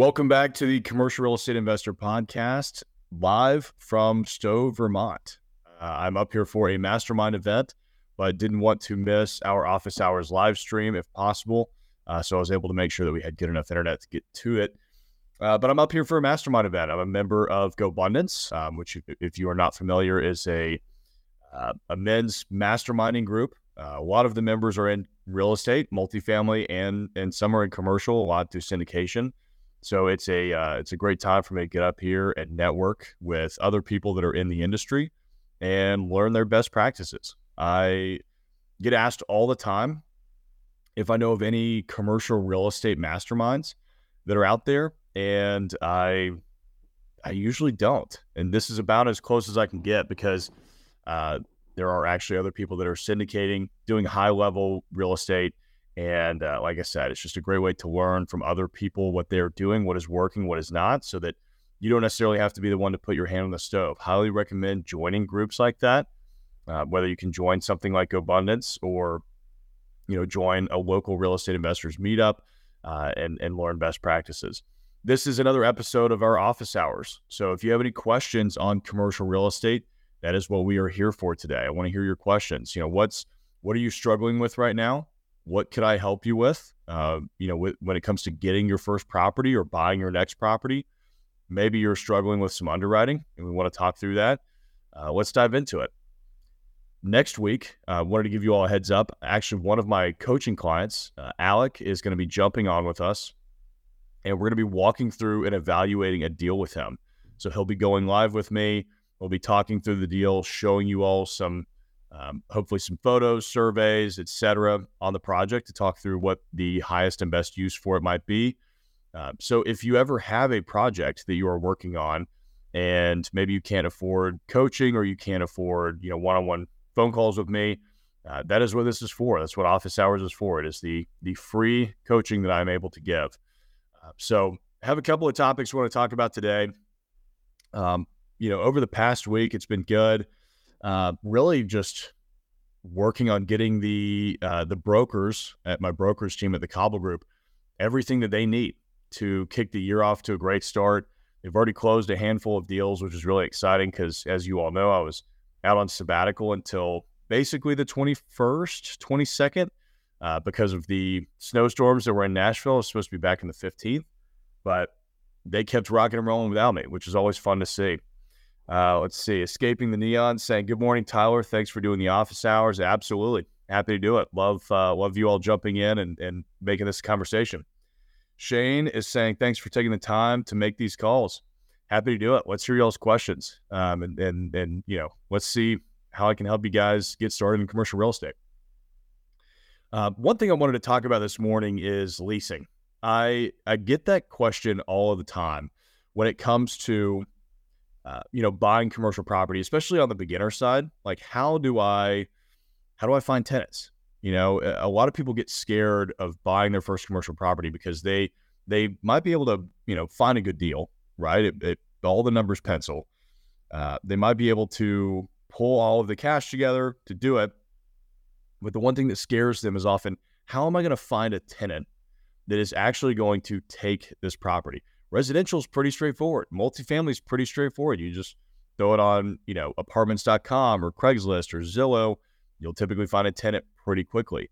Welcome back to the Commercial Real Estate Investor Podcast, live from Stowe, Vermont. Uh, I'm up here for a mastermind event, but didn't want to miss our office hours live stream if possible. Uh, so I was able to make sure that we had good enough internet to get to it. Uh, but I'm up here for a mastermind event. I'm a member of GoBundance, um, which, if you are not familiar, is a uh, a men's masterminding group. Uh, a lot of the members are in real estate, multifamily, and and some are in commercial. A lot through syndication. So it's a uh, it's a great time for me to get up here and network with other people that are in the industry and learn their best practices. I get asked all the time if I know of any commercial real estate masterminds that are out there, and I I usually don't. And this is about as close as I can get because uh, there are actually other people that are syndicating, doing high level real estate. And uh, like I said, it's just a great way to learn from other people what they're doing, what is working, what is not, so that you don't necessarily have to be the one to put your hand on the stove. Highly recommend joining groups like that, uh, whether you can join something like Abundance or you know join a local real estate investors meetup uh, and and learn best practices. This is another episode of our office hours. So if you have any questions on commercial real estate, that is what we are here for today. I want to hear your questions. You know, what's what are you struggling with right now? What could I help you with? Uh, you know, when it comes to getting your first property or buying your next property, maybe you're struggling with some underwriting, and we want to talk through that. Uh, let's dive into it. Next week, I uh, wanted to give you all a heads up. Actually, one of my coaching clients, uh, Alec, is going to be jumping on with us, and we're going to be walking through and evaluating a deal with him. So he'll be going live with me We'll be talking through the deal, showing you all some, um, hopefully, some photos, surveys, etc., on the project to talk through what the highest and best use for it might be. Uh, so, if you ever have a project that you are working on, and maybe you can't afford coaching or you can't afford, you know, one-on-one phone calls with me, uh, that is what this is for. That's what office hours is for. It is the the free coaching that I'm able to give. Uh, so, I have a couple of topics we want to talk about today. Um, you know, over the past week, it's been good. Uh, really, just working on getting the uh, the brokers at my brokers team at the Cauble Group everything that they need to kick the year off to a great start. They've already closed a handful of deals, which is really exciting because, as you all know, I was out on sabbatical until basically the 21st, 22nd, uh, because of the snowstorms that were in Nashville. I was supposed to be back in the 15th, but they kept rocking and rolling without me, which is always fun to see. Uh, let's see. Escaping the Neon saying, Good morning, Tyler. Thanks for doing the office hours. Absolutely. Happy to do it. Love uh, love you all jumping in and, and making this conversation. Shane is saying, Thanks for taking the time to make these calls. Happy to do it. Let's hear y'all's questions. Um, and, and, and, you know, let's see how I can help you guys get started in commercial real estate. Uh, one thing I wanted to talk about this morning is leasing. I, I get that question all of the time when it comes to uh, you know, buying commercial property, especially on the beginner side, like how do I, how do I find tenants? You know, a lot of people get scared of buying their first commercial property because they they might be able to, you know, find a good deal, right? It, it, all the numbers pencil. Uh, they might be able to pull all of the cash together to do it. But the one thing that scares them is often, how am I going to find a tenant that is actually going to take this property? Residential is pretty straightforward. Multifamily is pretty straightforward. You just throw it on, you know, apartments.com or Craigslist or Zillow. You'll typically find a tenant pretty quickly.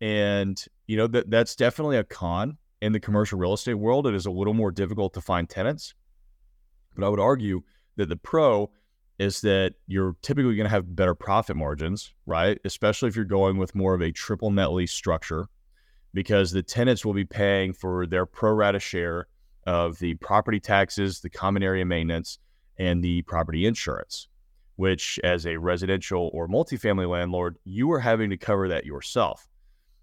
And, you know, that that's definitely a con in the commercial real estate world. It is a little more difficult to find tenants. But I would argue that the pro is that you're typically going to have better profit margins, right? Especially if you're going with more of a triple net lease structure, because the tenants will be paying for their pro rata share of the property taxes, the common area maintenance, and the property insurance, which, as a residential or multifamily landlord, you are having to cover that yourself.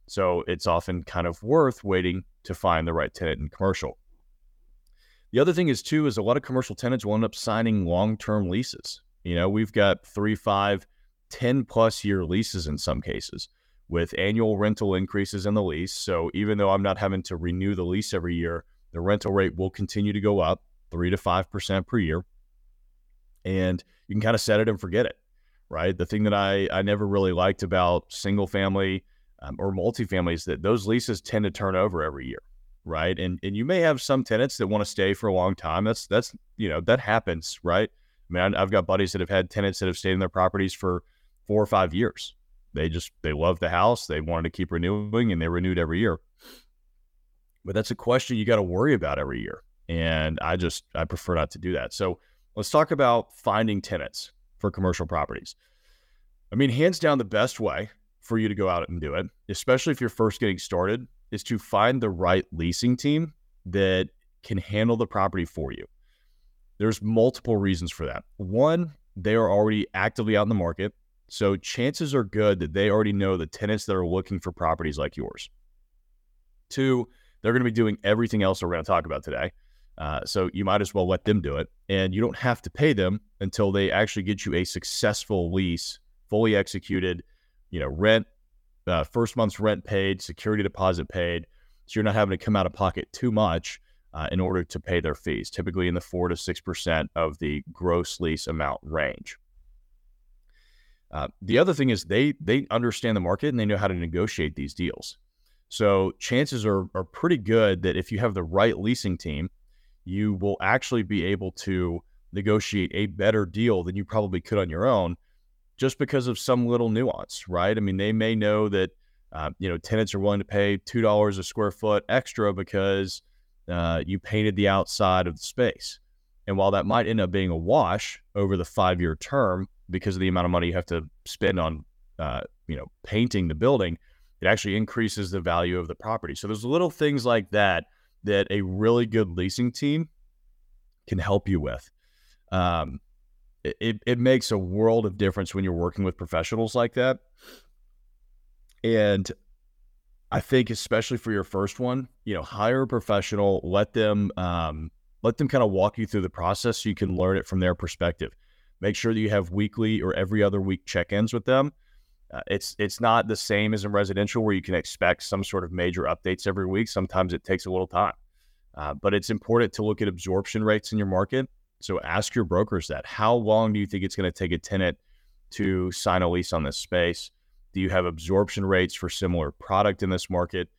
So it's often kind of worth waiting to find the right tenant in commercial. The other thing is, too, is a lot of commercial tenants will end up signing long term leases. You know, we've got three, five, 10 plus year leases in some cases with annual rental increases in the lease. So even though I'm not having to renew the lease every year, the rental rate will continue to go up three to five percent per year, and you can kind of set it and forget it. Right. The thing that I I never really liked about single family um, or multifamily is that those leases tend to turn over every year. right? And and you may have some tenants that want to stay for a long time. That's that's you know that happens, right? I mean, I've got buddies that have had tenants that have stayed in their properties for four or five years. They just they love the house. They wanted to keep renewing, and they renewed every year. But that's a question you got to worry about every year, and I just I prefer not to do that. So let's talk about finding tenants for commercial properties. I mean, hands down, the best way for you to go out and do it, especially if you're first getting started, is to find the right leasing team that can handle the property for you. There's multiple reasons for that. One, they are already actively out in the market. So chances are good that they already know the tenants that are looking for properties like yours. Two, they're going to be doing everything else we're going to talk about today. Uh, so you might as well let them do it. And you don't have to pay them until they actually get you a successful lease, fully executed, you know, rent, uh, first month's rent paid, security deposit paid. So you're not having to come out of pocket too much uh, in order to pay their fees, typically in the four to six percent of the gross lease amount range. Uh, the other thing is they they understand the market and they know how to negotiate these deals. So chances are are pretty good that if you have the right leasing team, you will actually be able to negotiate a better deal than you probably could on your own, just because of some little nuance, right? I mean, they may know that uh, you know tenants are willing to pay two dollars a square foot extra because uh, you painted the outside of the space. And while that might end up being a wash over the five year term because of the amount of money you have to spend on, uh, you know, painting the building, it actually increases the value of the property. So there's little things like that that a really good leasing team can help you with. Um, it, it makes a world of difference when you're working with professionals like that. And I think especially for your first one, you know, hire a professional, let them um, let them kind of walk you through the process so you can learn it from their perspective. Make sure that you have weekly or every other week check-ins with them. Uh, it's it's not the same as in residential where you can expect some sort of major updates every week. Sometimes it takes a little time, uh, but it's important to look at absorption rates in your market. So ask your brokers that. How long do you think it's going to take a tenant to sign a lease on this space? Do you have absorption rates for similar product in this market?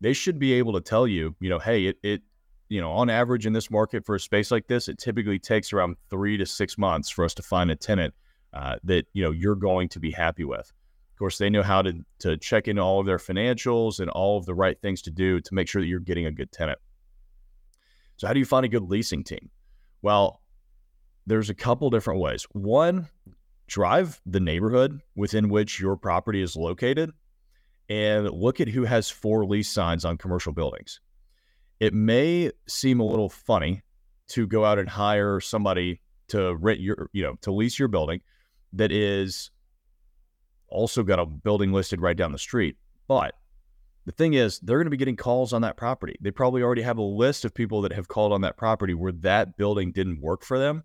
They should be able to tell you, you know, hey, it, it you know, on average in this market for a space like this, it typically takes around three to six months for us to find a tenant uh, that you know you're going to be happy with. Course, they know how to to check in all of their financials and all of the right things to do to make sure that you're getting a good tenant. So, how do you find a good leasing team? Well, there's a couple different ways. One, drive the neighborhood within which your property is located and look at who has for lease signs on commercial buildings. It may seem a little funny to go out and hire somebody to rent your, you know, to lease your building that is also got a building listed right down the street. But the thing is, they're going to be getting calls on that property. They probably already have a list of people that have called on that property where that building didn't work for them.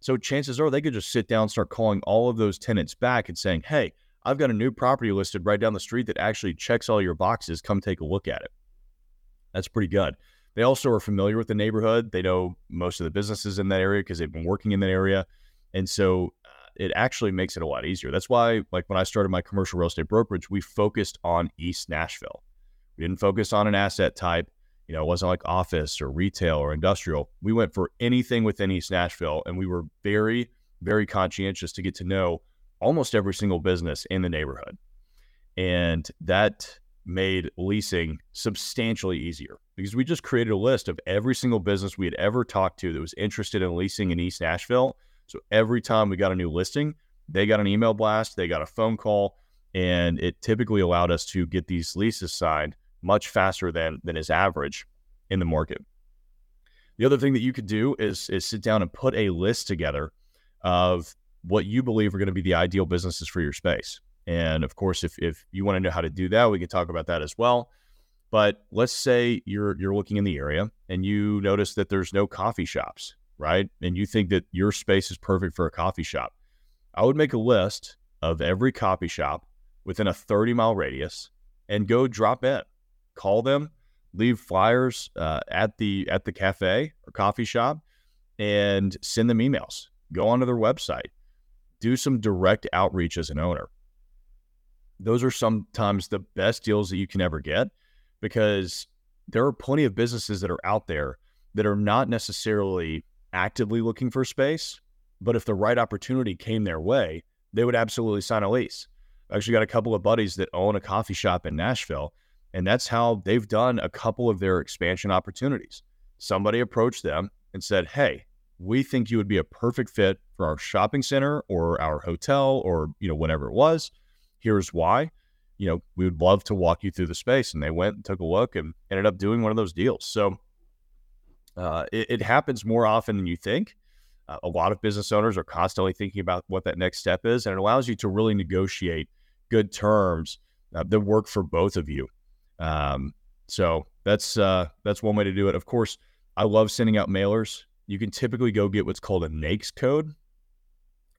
So chances are they could just sit down, start calling all of those tenants back and saying, Hey, I've got a new property listed right down the street that actually checks all your boxes. Come take a look at it. That's pretty good. They also are familiar with the neighborhood. They know most of the businesses in that area because they've been working in that area. And so it actually makes it a lot easier. That's why, like when I started my commercial real estate brokerage, we focused on East Nashville. We didn't focus on an asset type. You know, it wasn't like office or retail or industrial. We went for anything within East Nashville, and we were very, very conscientious to get to know almost every single business in the neighborhood. And that made leasing substantially easier because we just created a list of every single business we had ever talked to that was interested in leasing in East Nashville. So every time we got a new listing, they got an email blast, they got a phone call, and it typically allowed us to get these leases signed much faster than than is average in the market. The other thing that you could do is is sit down and put a list together of what you believe are going to be the ideal businesses for your space. And of course, if if you want to know how to do that, we can talk about that as well. But let's say you're you're looking in the area and you notice that there's no coffee shops, right? And you think that your space is perfect for a coffee shop. I would make a list of every coffee shop within a 30 mile radius and go drop in call them, leave flyers uh, at the at the cafe or coffee shop, and send them emails. Go onto their website, do some direct outreach as an owner. Those are sometimes the best deals that you can ever get because there are plenty of businesses that are out there that are not necessarily actively looking for space, but if the right opportunity came their way, they would absolutely sign a lease. I actually got a couple of buddies that own a coffee shop in Nashville, and that's how they've done a couple of their expansion opportunities. Somebody approached them and said, Hey, we think you would be a perfect fit for our shopping center or our hotel or, you know, whatever it was. Here's why. You know, we would love to walk you through the space. And they went and took a look and ended up doing one of those deals. So uh, it, it, happens more often than you think. Uh, a lot of business owners are constantly thinking about what that next step is, and it allows you to really negotiate good terms uh, that work for both of you. Um, so that's uh, that's one way to do it. Of course, I love sending out mailers. You can typically go get what's called a NAICS code,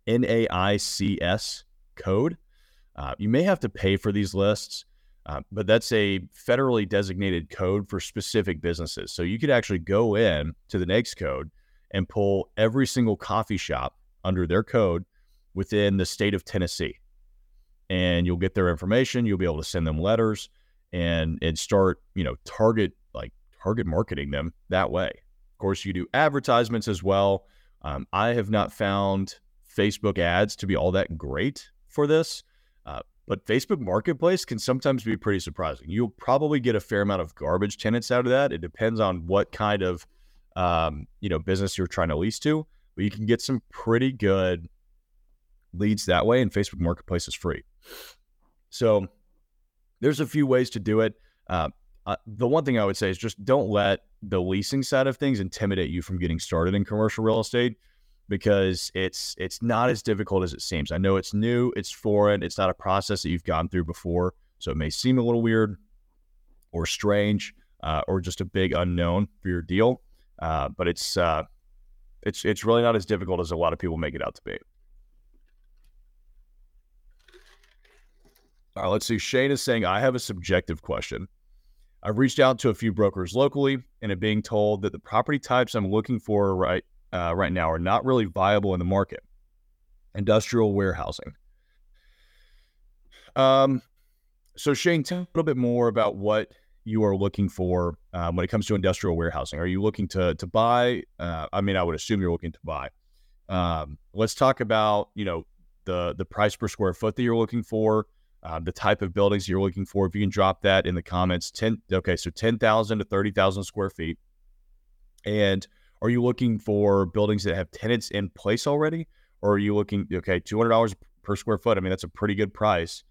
N A I C S code. Uh, you may have to pay for these lists. Uh, but that's a federally designated code for specific businesses. So you could actually go in to the NAICS code and pull every single coffee shop under their code within the state of Tennessee. And you'll get their information. You'll be able to send them letters and and start, you know, target like target marketing them that way. Of course, you do advertisements as well. Um, I have not found Facebook ads to be all that great for this. But Facebook Marketplace can sometimes be pretty surprising. You'll probably get a fair amount of garbage tenants out of that. It depends on what kind of um, you know business you're trying to lease to, but you can get some pretty good leads that way. And Facebook Marketplace is free. So there's a few ways to do it. Uh, uh, the one thing I would say is just don't let the leasing side of things intimidate you from getting started in commercial real estate because it's it's not as difficult as it seems. I know it's new, it's foreign, it's not a process that you've gone through before, so it may seem a little weird or strange uh, or just a big unknown for your deal. Uh, but it's uh, it's it's really not as difficult as a lot of people make it out to be. All right, let's see. Shane is saying, I have a subjective question. I've reached out to a few brokers locally and am being told that the property types I'm looking for right uh, right now are not really viable in the market. Industrial warehousing. Um, so Shane, tell a little bit more about what you are looking for um, when it comes to industrial warehousing. Are you looking to to buy? Uh, I mean, I would assume you're looking to buy. Um, let's talk about you know the the price per square foot that you're looking for, uh, the type of buildings you're looking for. If you can drop that in the comments, ten okay, so ten thousand to thirty thousand square feet, and are you looking for buildings that have tenants in place already? Or are you looking, okay, $200 per square foot? I mean, that's a pretty good price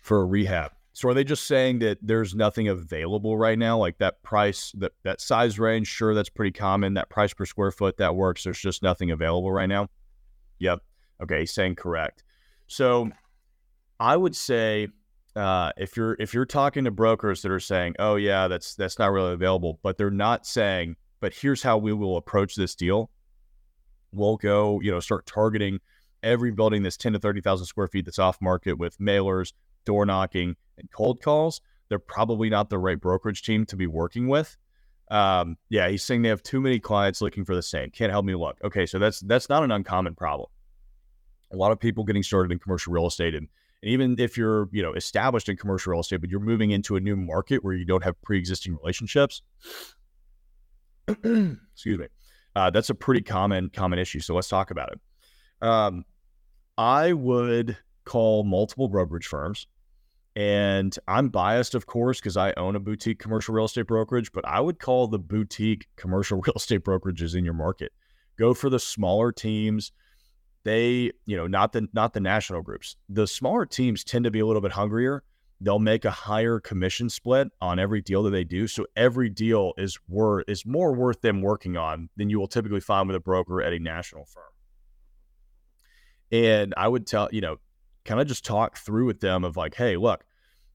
for a rehab. So are they just saying that there's nothing available right now? Like that price, that, that size range, sure, that's pretty common. That price per square foot, that works. There's just nothing available right now. Yep. Okay, saying correct. So I would say uh, if you're if you're talking to brokers that are saying, "Oh yeah, that's that's not really available," but they're not saying, "But here's how we will approach this deal." We'll go, you know, start targeting every building that's ten to thirty thousand square feet that's off market with mailers, door knocking, and cold calls. They're probably not the right brokerage team to be working with. Um, yeah, he's saying they have too many clients looking for the same. Can't help me look. Okay, so that's that's not an uncommon problem. A lot of people getting started in commercial real estate and and even if you're, you know, established in commercial real estate, but you're moving into a new market where you don't have pre-existing relationships, excuse me, uh, that's a pretty common common issue. So let's talk about it. Um, I would call multiple brokerage firms, and I'm biased, of course, because I own a boutique commercial real estate brokerage. But I would call the boutique commercial real estate brokerages in your market. Go for the smaller teams they, you know, not the not the national groups. The smaller teams tend to be a little bit hungrier. They'll make a higher commission split on every deal that they do. So every deal is worth is more worth them working on than you will typically find with a broker at a national firm. And I would tell, you know, kind of just talk through with them of like, hey, look,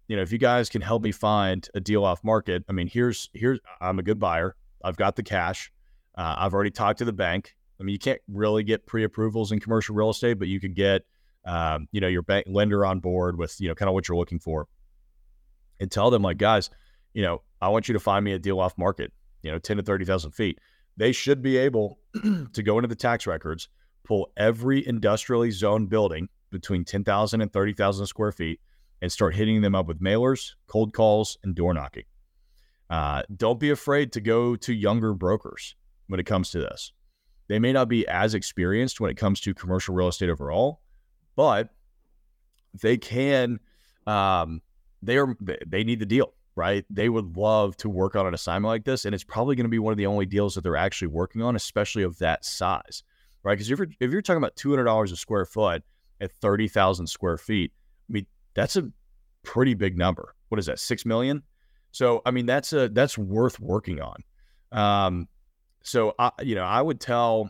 you know, if you guys can help me find a deal off market, I mean, here's here's I'm a good buyer. I've got the cash. Uh, I've already talked to the bank. I mean, you can't really get pre-approvals in commercial real estate, but you could get, um, you know, your bank lender on board with, you know, kind of what you're looking for, and tell them like, guys, you know, I want you to find me a deal off market, you know, ten to thirty thousand feet. They should be able to go into the tax records, pull every industrially zoned building between 10,000 and 30,000 square feet, and start hitting them up with mailers, cold calls, and door knocking. Uh, don't be afraid to go to younger brokers when it comes to this. They may not be as experienced when it comes to commercial real estate overall, but they can. Um, they are they need the deal, right? They would love to work on an assignment like this, and it's probably going to be one of the only deals that they're actually working on, especially of that size, right? Because if you're if you're talking about two hundred dollars a square foot at thirty thousand square feet, I mean that's a pretty big number. What is that? Six million. So I mean that's a that's worth working on. Um, so I you know I would tell,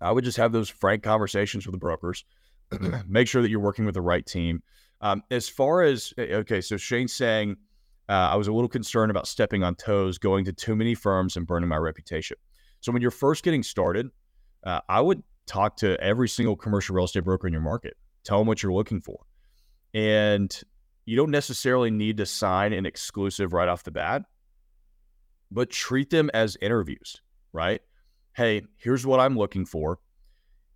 I would just have those frank conversations with the brokers. Make sure that you're working with the right team. Um, as far as eh, okay, so Shane's saying uh, I was a little concerned about stepping on toes, going to too many firms and burning my reputation. So when you're first getting started, uh, I would talk to every single commercial real estate broker in your market. Tell them what you're looking for, and you don't necessarily need to sign an exclusive right off the bat, but treat them as interviews. Right? Hey, here's what I'm looking for.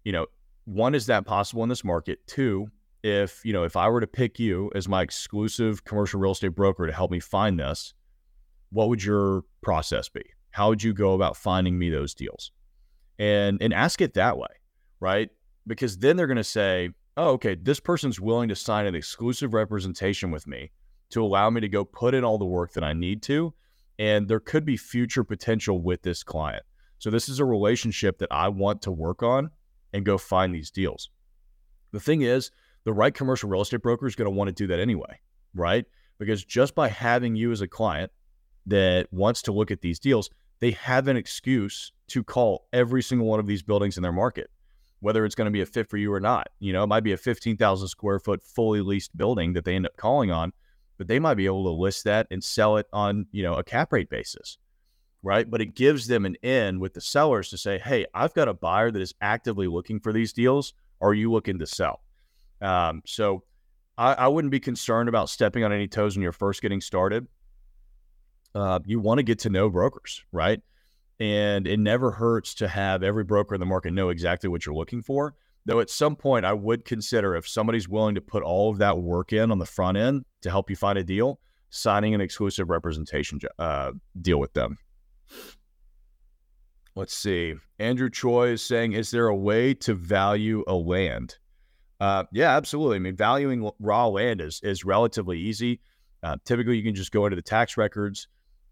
You know, one is that possible in this market. Two, if you know if I were to pick you as my exclusive commercial real estate broker to help me find this, what would your process be? How would you go about finding me those deals? And and ask it that way, right? Because then they're going to say, "Oh, okay, this person's willing to sign an exclusive representation with me to allow me to go put in all the work that I need to, and there could be future potential with this client." So this is a relationship that I want to work on and go find these deals. The thing is, the right commercial real estate broker is going to want to do that anyway, right? Because just by having you as a client that wants to look at these deals, they have an excuse to call every single one of these buildings in their market, whether it's going to be a fit for you or not. You know, it might be a 15,000 square foot fully leased building that they end up calling on, but they might be able to list that and sell it on, you know, a cap rate basis, right? But it gives them an in with the sellers to say, hey, I've got a buyer that is actively looking for these deals. Are you looking to sell? Um, so I, I, wouldn't be concerned about stepping on any toes when you're first getting started. Uh, you want to get to know brokers, right? And it never hurts to have every broker in the market know exactly what you're looking for. Though at some point, I would consider if somebody's willing to put all of that work in on the front end to help you find a deal, signing an exclusive representation uh, deal with them. Let's see. Andrew Choi is saying, is there a way to value a land? Uh, yeah, absolutely. I mean, valuing raw land is is relatively easy. Uh, typically, you can just go into the tax records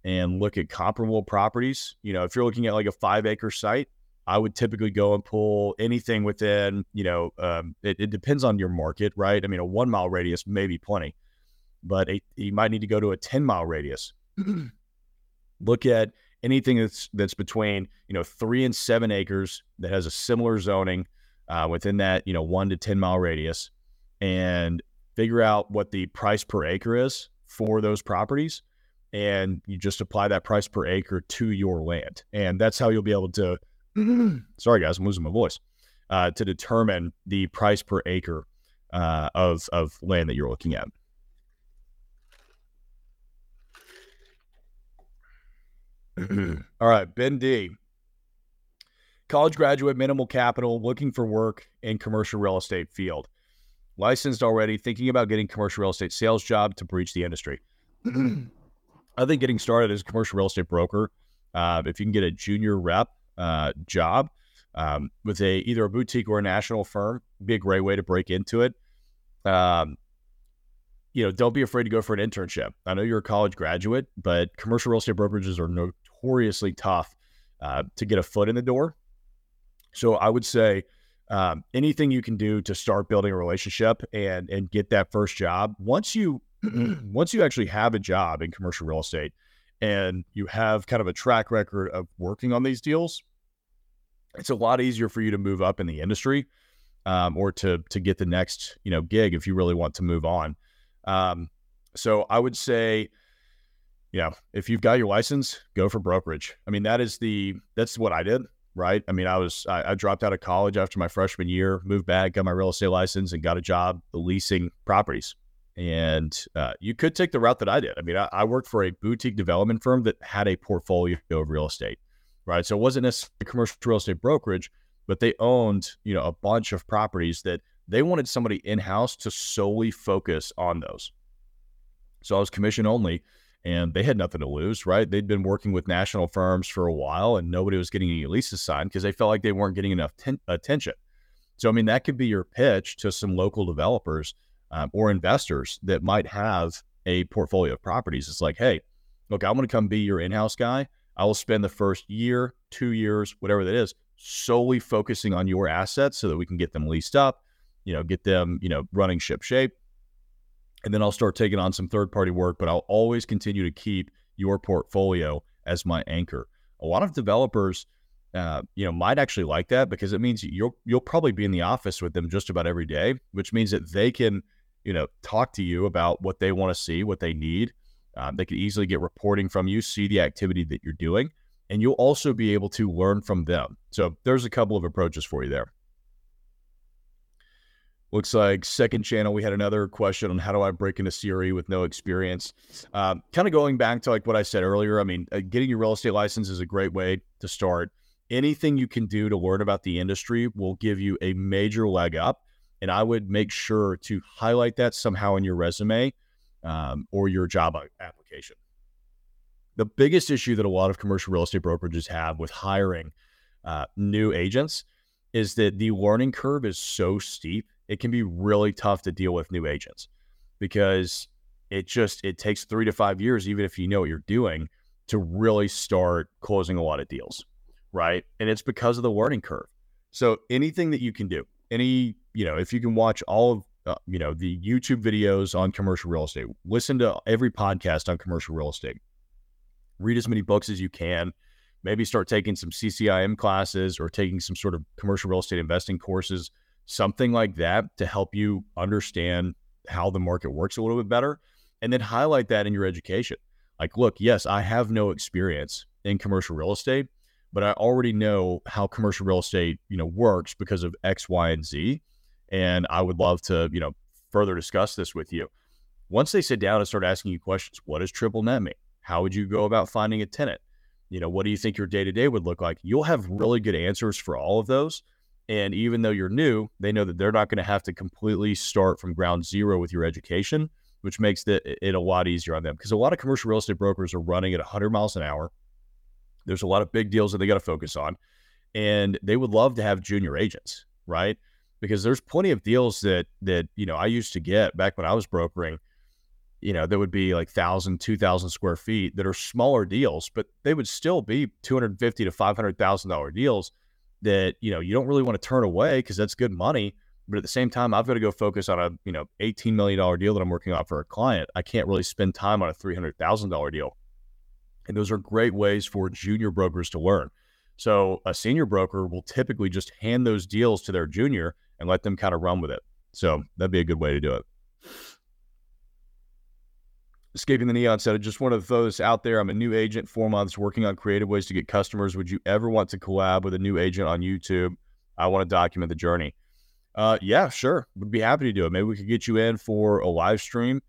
and look at comparable properties. You know, if you're looking at like a five acre site, I would typically go and pull anything within. You know, um, it, it, depends on your market, right? I mean, a one mile radius may be plenty, but a, you might need to go to a ten mile radius. look at anything that's that's between you know three and seven acres that has a similar zoning uh, within that you know one to ten mile radius, and figure out what the price per acre is for those properties, and you just apply that price per acre to your land, and that's how you'll be able to. sorry, guys, I'm losing my voice. Uh, to determine the price per acre uh, of of land that you're looking at. All right, Ben D college graduate, minimal capital, looking for work in commercial real estate field. Licensed already, thinking about getting commercial real estate sales job to breach the industry. I think getting started as a commercial real estate broker, uh, if you can get a junior rep uh, job um, with a either a boutique or a national firm, be a great way to break into it. Um, you know, don't be afraid to go for an internship. I know you're a college graduate, but commercial real estate brokerages are notoriously tough uh, to get a foot in the door. So I would say um, anything you can do to start building a relationship and and get that first job. Once you once you actually have a job in commercial real estate and you have kind of a track record of working on these deals, it's a lot easier for you to move up in the industry um, or to to get the next you know gig if you really want to move on. Um, so I would say, know, if you've got your license, go for brokerage. I mean, that is the that's what I did right? I mean, I was I, I, dropped out of college after my freshman year, moved back, got my real estate license, and got a job leasing properties. And uh, you could take the route that I did. I mean, I, I, worked for a boutique development firm that had a portfolio of real estate, right? So it wasn't necessarily commercial real estate brokerage, but they owned you know a bunch of properties that They wanted somebody in house to solely focus on those. So I was commission only and they had nothing to lose, right? They'd been working with national firms for a while and nobody was getting any leases signed because they felt like they weren't getting enough ten- attention. So, I mean, that could be your pitch to some local developers um, or investors that might have a portfolio of properties. It's like, hey, look, I'm going to come be your in house guy. I will spend the first year, two years, whatever that is, solely focusing on your assets so that we can get them leased up, you know, get them, you know, running ship shape and then I'll start taking on some third party work, but I'll always continue to keep your portfolio as my anchor. A lot of developers, uh, you know, might actually like that because it means you'll you'll probably be in the office with them just about every day, which means that they can, you know, talk to you about what they want to see, what they need. Um, they can easily get reporting from you, see the activity that you're doing, and you'll also be able to learn from them. So there's a couple of approaches for you there. Looks like second channel, we had another question on how do I break into CRE with no experience. Um, kind of going back to like what I said earlier. I mean, uh, getting your real estate license is a great way to start. Anything you can do to learn about the industry will give you a major leg up. And I would make sure to highlight that somehow in your resume um, or your job application. The biggest issue that a lot of commercial real estate brokerages have with hiring uh, new agents is that the learning curve is so steep it can be really tough to deal with new agents because it just it takes three to five years even if you know what you're doing to really start closing a lot of deals right and it's because of the learning curve so anything that you can do any you know if you can watch all of uh, you know the youtube videos on commercial real estate listen to every podcast on commercial real estate read as many books as you can maybe start taking some ccim classes or taking some sort of commercial real estate investing courses something like that to help you understand how the market works a little bit better and then highlight that in your education. Like, look, yes, I have no experience in commercial real estate, but I already know how commercial real estate, you know, works because of X, Y, and Z. And I would love to, you know, further discuss this with you. Once they sit down and start asking you questions, what does triple net mean? How would you go about finding a tenant? You know, what do you think your day to day would look like? You'll have really good answers for all of those. And even though you're new, they know that they're not going to have to completely start from ground zero with your education, which makes it, it a lot easier on them. Because a lot of commercial real estate brokers are running at 100 miles an hour. There's a lot of big deals that they got to focus on. And they would love to have junior agents, right? Because there's plenty of deals that that you know I used to get back when I was brokering. You know, there would be like thousand, two thousand square feet that are smaller deals, but they would still be two hundred fifty to five hundred thousand dollar deals that you know you don't really want to turn away because that's good money but at the same time i've got to go focus on a you know 18 million dollar deal that i'm working on for a client i can't really spend time on a $300000 deal and those are great ways for junior brokers to learn so a senior broker will typically just hand those deals to their junior and let them kind of run with it so that'd be a good way to do it Escaping the Neon said, I just want to throw this out there. I'm a new agent, four months, working on creative ways to get customers. Would you ever want to collab with a new agent on YouTube? I want to document the journey. Uh, yeah, sure. Would be happy to do it. Maybe we could get you in for a live stream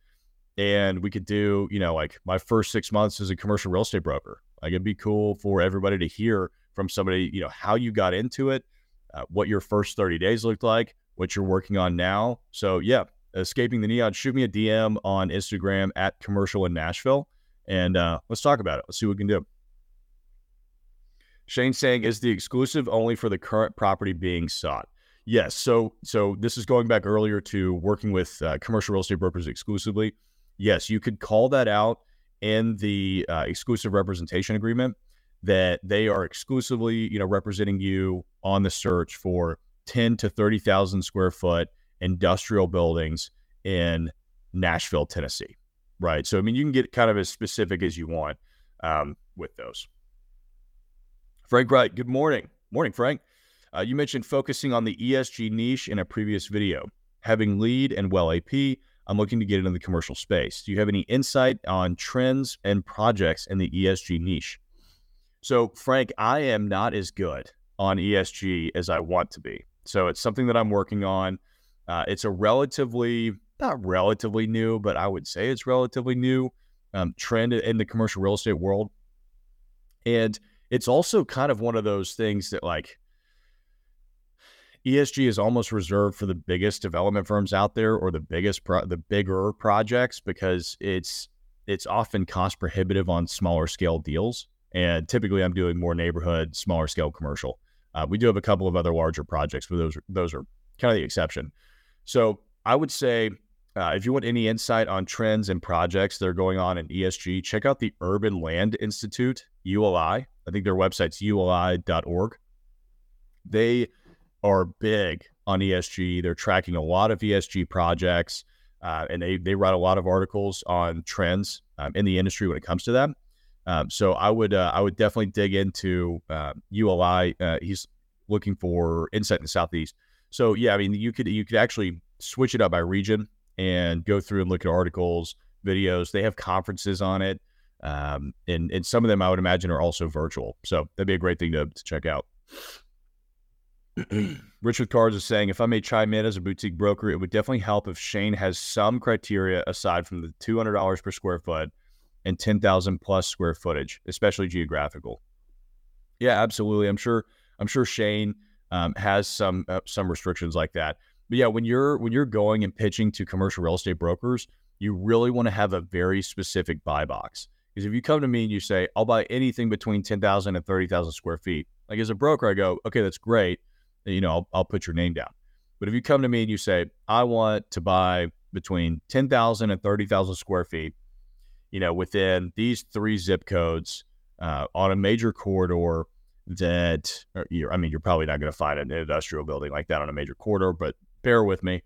and we could do, you know, like my first six months as a commercial real estate broker. Like it'd be cool for everybody to hear from somebody, you know, how you got into it, uh, what your first 30 days looked like, what you're working on now. So, yeah, escaping the neon, shoot me a DM on Instagram at commercial in Nashville, and uh, let's talk about it. Let's see what we can do. Shane saying, is the exclusive only for the current property being sought? Yes. So, so this is going back earlier to working with uh, commercial real estate brokers exclusively. Yes, you could call that out in the uh, exclusive representation agreement that they are exclusively, you know, representing you on the search for 10 to 30,000 square foot industrial buildings in Nashville, Tennessee. Right. So, I mean, you can get kind of as specific as you want um, with those. Frank Wright, good morning. Morning, Frank. Uh, you mentioned focusing on the ESG niche in a previous video. Having LEED and well AP, I'm looking to get into the commercial space. Do you have any insight on trends and projects in the ESG niche? So, Frank, I am not as good on ESG as I want to be. So, it's something that I'm working on. Uh, it's a relatively, not relatively new, but I would say it's relatively new um, trend in the commercial real estate world. And it's also kind of one of those things that, like, ESG is almost reserved for the biggest development firms out there or the biggest pro- the bigger projects because it's it's often cost prohibitive on smaller scale deals. And typically, I'm doing more neighborhood, smaller scale commercial. Uh, we do have a couple of other larger projects, but those are, those are kind of the exception. So I would say uh, if you want any insight on trends and projects that are going on in ESG, check out the Urban Land Institute, ULI. I think their website's uli.org. They are big on ESG. They're tracking a lot of ESG projects, uh, and they they write a lot of articles on trends um, in the industry when it comes to that. Um, so I would uh, I would definitely dig into uh, ULI. Uh, he's looking for insight in the southeast. So yeah, I mean you could you could actually switch it up by region and go through and look at articles, videos. They have conferences on it, um, and and some of them I would imagine are also virtual. So that'd be a great thing to, to check out. Richard Cards is saying, if I may chime in as a boutique broker, it would definitely help if Shane has some criteria aside from the two hundred dollars per square foot and ten thousand plus square footage, especially geographical. Yeah, absolutely. I'm sure. I'm sure Shane um, has some uh, some restrictions like that. But yeah, when you're when you're going and pitching to commercial real estate brokers, you really want to have a very specific buy box. Because if you come to me and you say, I'll buy anything between 10,000 and 30,000 square feet, like as a broker, I go, okay, that's great you know, I'll, I'll put your name down. But if you come to me and you say, I want to buy between 10,000 and 30,000 square feet, you know, within these three zip codes uh, on a major corridor that, I mean, you're probably not going to find an industrial building like that on a major corridor, but bear with me,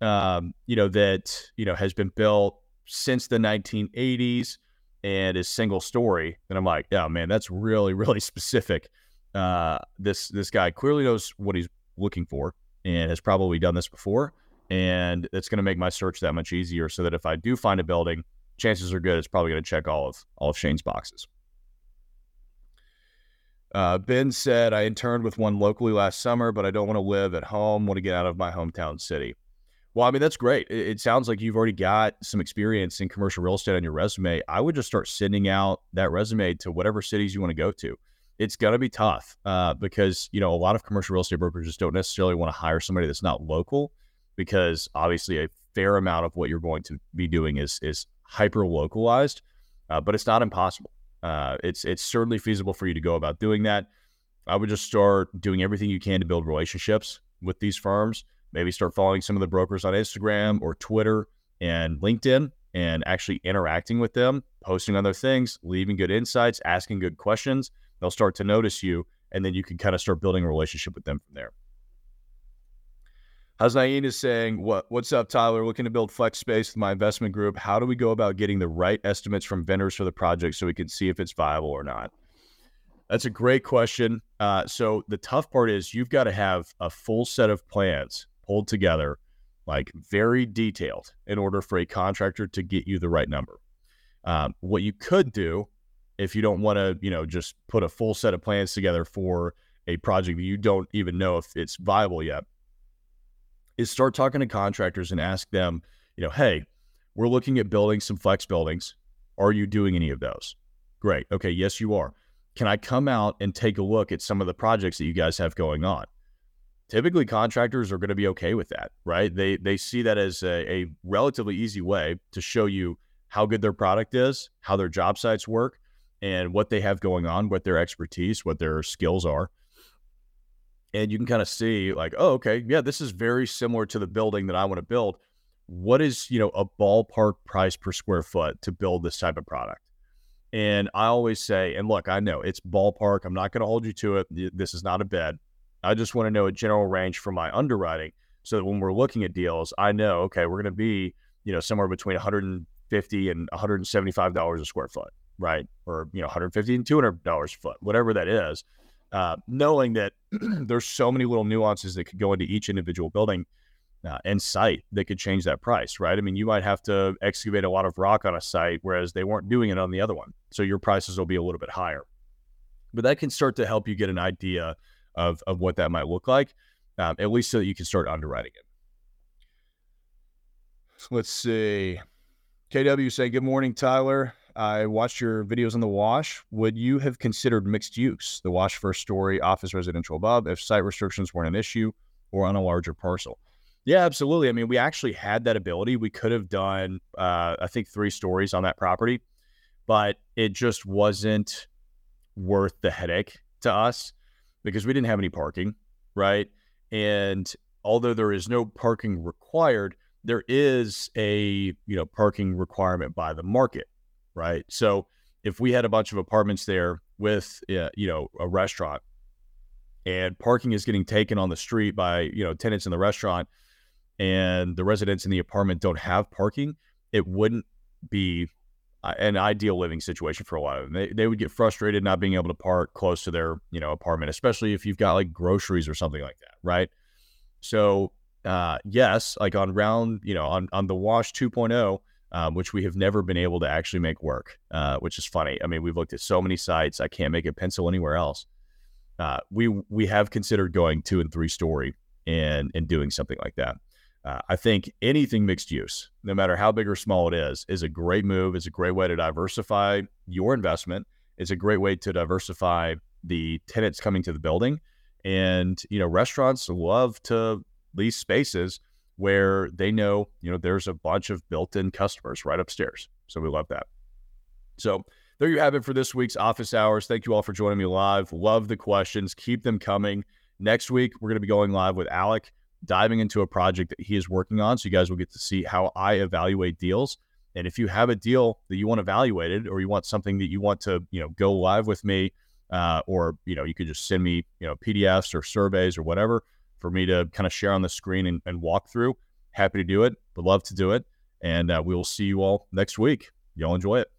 um, you know, that, you know, has been built since the 1980s and is single story. And I'm like, yeah, man, that's really, really specific uh, this this guy clearly knows what he's looking for and has probably done this before, and it's going to make my search that much easier. So that if I do find a building, chances are good it's probably going to check all of all of Shane's boxes. Uh, ben said, I interned with one locally last summer, but I don't want to live at home, want to get out of my hometown city. Well, I mean, that's great. It, it, sounds like you've already got some experience in commercial real estate on your resume. I would just start sending out that resume to whatever cities you want to go to it's going to be tough uh, because you know a lot of commercial real estate brokers just don't necessarily want to hire somebody that's not local because obviously a fair amount of what you're going to be doing is is hyper localized, uh, but it's not impossible. Uh, it's it's certainly feasible for you to go about doing that. I would just start doing everything you can to build relationships with these firms. Maybe start following some of the brokers on Instagram or Twitter and LinkedIn and actually interacting with them, posting on their things, leaving good insights, asking good questions they'll start to notice you, and then you can kind of start building a relationship with them from there. Haznain is saying, "What what's up, Tyler? Looking to build flex space with my investment group. How do we go about getting the right estimates from vendors for the project so we can see if it's viable or not?" That's a great question. Uh, so the tough part is you've got to have a full set of plans pulled together, like very detailed, in order for a contractor to get you the right number. Um, what you could do if you don't want to, you know, just put a full set of plans together for a project that you don't even know if it's viable yet, is start talking to contractors and ask them, you know, hey, we're looking at building some flex buildings. Are you doing any of those? Great. Okay. Yes, you are. Can I come out and take a look at some of the projects that you guys have going on? Typically, contractors are going to be okay with that, right? They they see that as a, a relatively easy way to show you how good their product is, how their job sites work, and what they have going on, what their expertise, what their skills are. And you can kind of see, like, oh, okay, yeah, this is very similar to the building that I want to build. What is, you know, a ballpark price per square foot to build this type of product? And I always say, and look, I know it's ballpark. I'm not going to hold you to it. This is not a bed. I just want to know a general range for my underwriting so that when we're looking at deals, I know, okay, we're going to be, you know, somewhere between 150 and 175 dollars a square foot right? Or, you know, 150 and $200 a foot, whatever that is. Uh, knowing that there's so many little nuances that could go into each individual building uh, and site that could change that price, right? I mean, you might have to excavate a lot of rock on a site, whereas they weren't doing it on the other one. So your prices will be a little bit higher. But that can start to help you get an idea of, of what that might look like, um, at least so that you can start underwriting it. Let's see. KW saying, Good morning, Tyler. I watched your videos on the wash. Would you have considered mixed use, the wash first story, office residential above, if site restrictions weren't an issue? or on a larger parcel. Yeah, absolutely. I mean, we actually had that ability. We could have done, uh, I think, three stories on that property, but it just wasn't worth the headache to us because we didn't have any parking, right? And although there is no parking required, there is a you know parking requirement by the market, right? So if we had a bunch of apartments there with uh, you know a restaurant and parking is getting taken on the street by you know tenants in the restaurant and the residents in the apartment don't have parking it wouldn't be an ideal living situation for a lot of them they, they would get frustrated not being able to park close to their you know apartment especially if you've got like groceries or something like that right so uh, yes like on round you know on, on the wash 2.0 um, which we have never been able to actually make work, uh, which is funny. I mean, we've looked at so many sites, I can't make it pencil anywhere else. Uh, we we have considered going two and three story and and doing something like that. Uh, I think anything mixed use, no matter how big or small it is, is a great move. It's a great way to diversify your investment. It's a great way to diversify the tenants coming to the building. And you know, restaurants love to lease spaces where they know, you know, there's a bunch of built-in customers right upstairs. So we love that. So there you have it for this week's office hours. Thank you all for joining me live. Love the questions. Keep them coming. Next week, we're going to be going live with Alec, diving into a project that he is working on. So you guys will get to see how I evaluate deals. And if you have a deal that you want evaluated or you want something that you want to, you know, go live with me, uh, or, you know, you could just send me, you know, PDFs or surveys or whatever for me to kind of share on the screen and, and walk through. Happy to do it. Would love to do it. And uh, we will see you all next week. Y'all enjoy it.